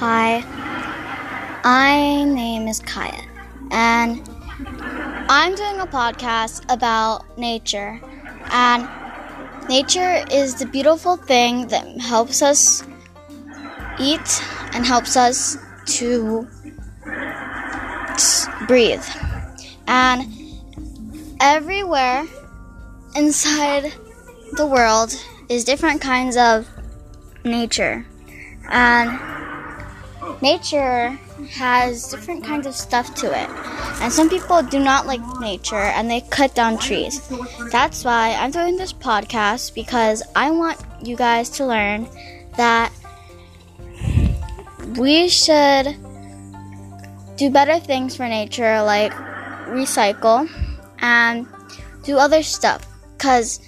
Hi, my name is Kaya, and I'm doing a podcast about nature. And nature is the beautiful thing that helps us eat and helps us to breathe. And everywhere inside the world is different kinds of nature. And nature has different kinds of stuff to it. And some people do not like nature and they cut down trees. That's why I'm doing this podcast because I want you guys to learn that we should do better things for nature like recycle and do other stuff cuz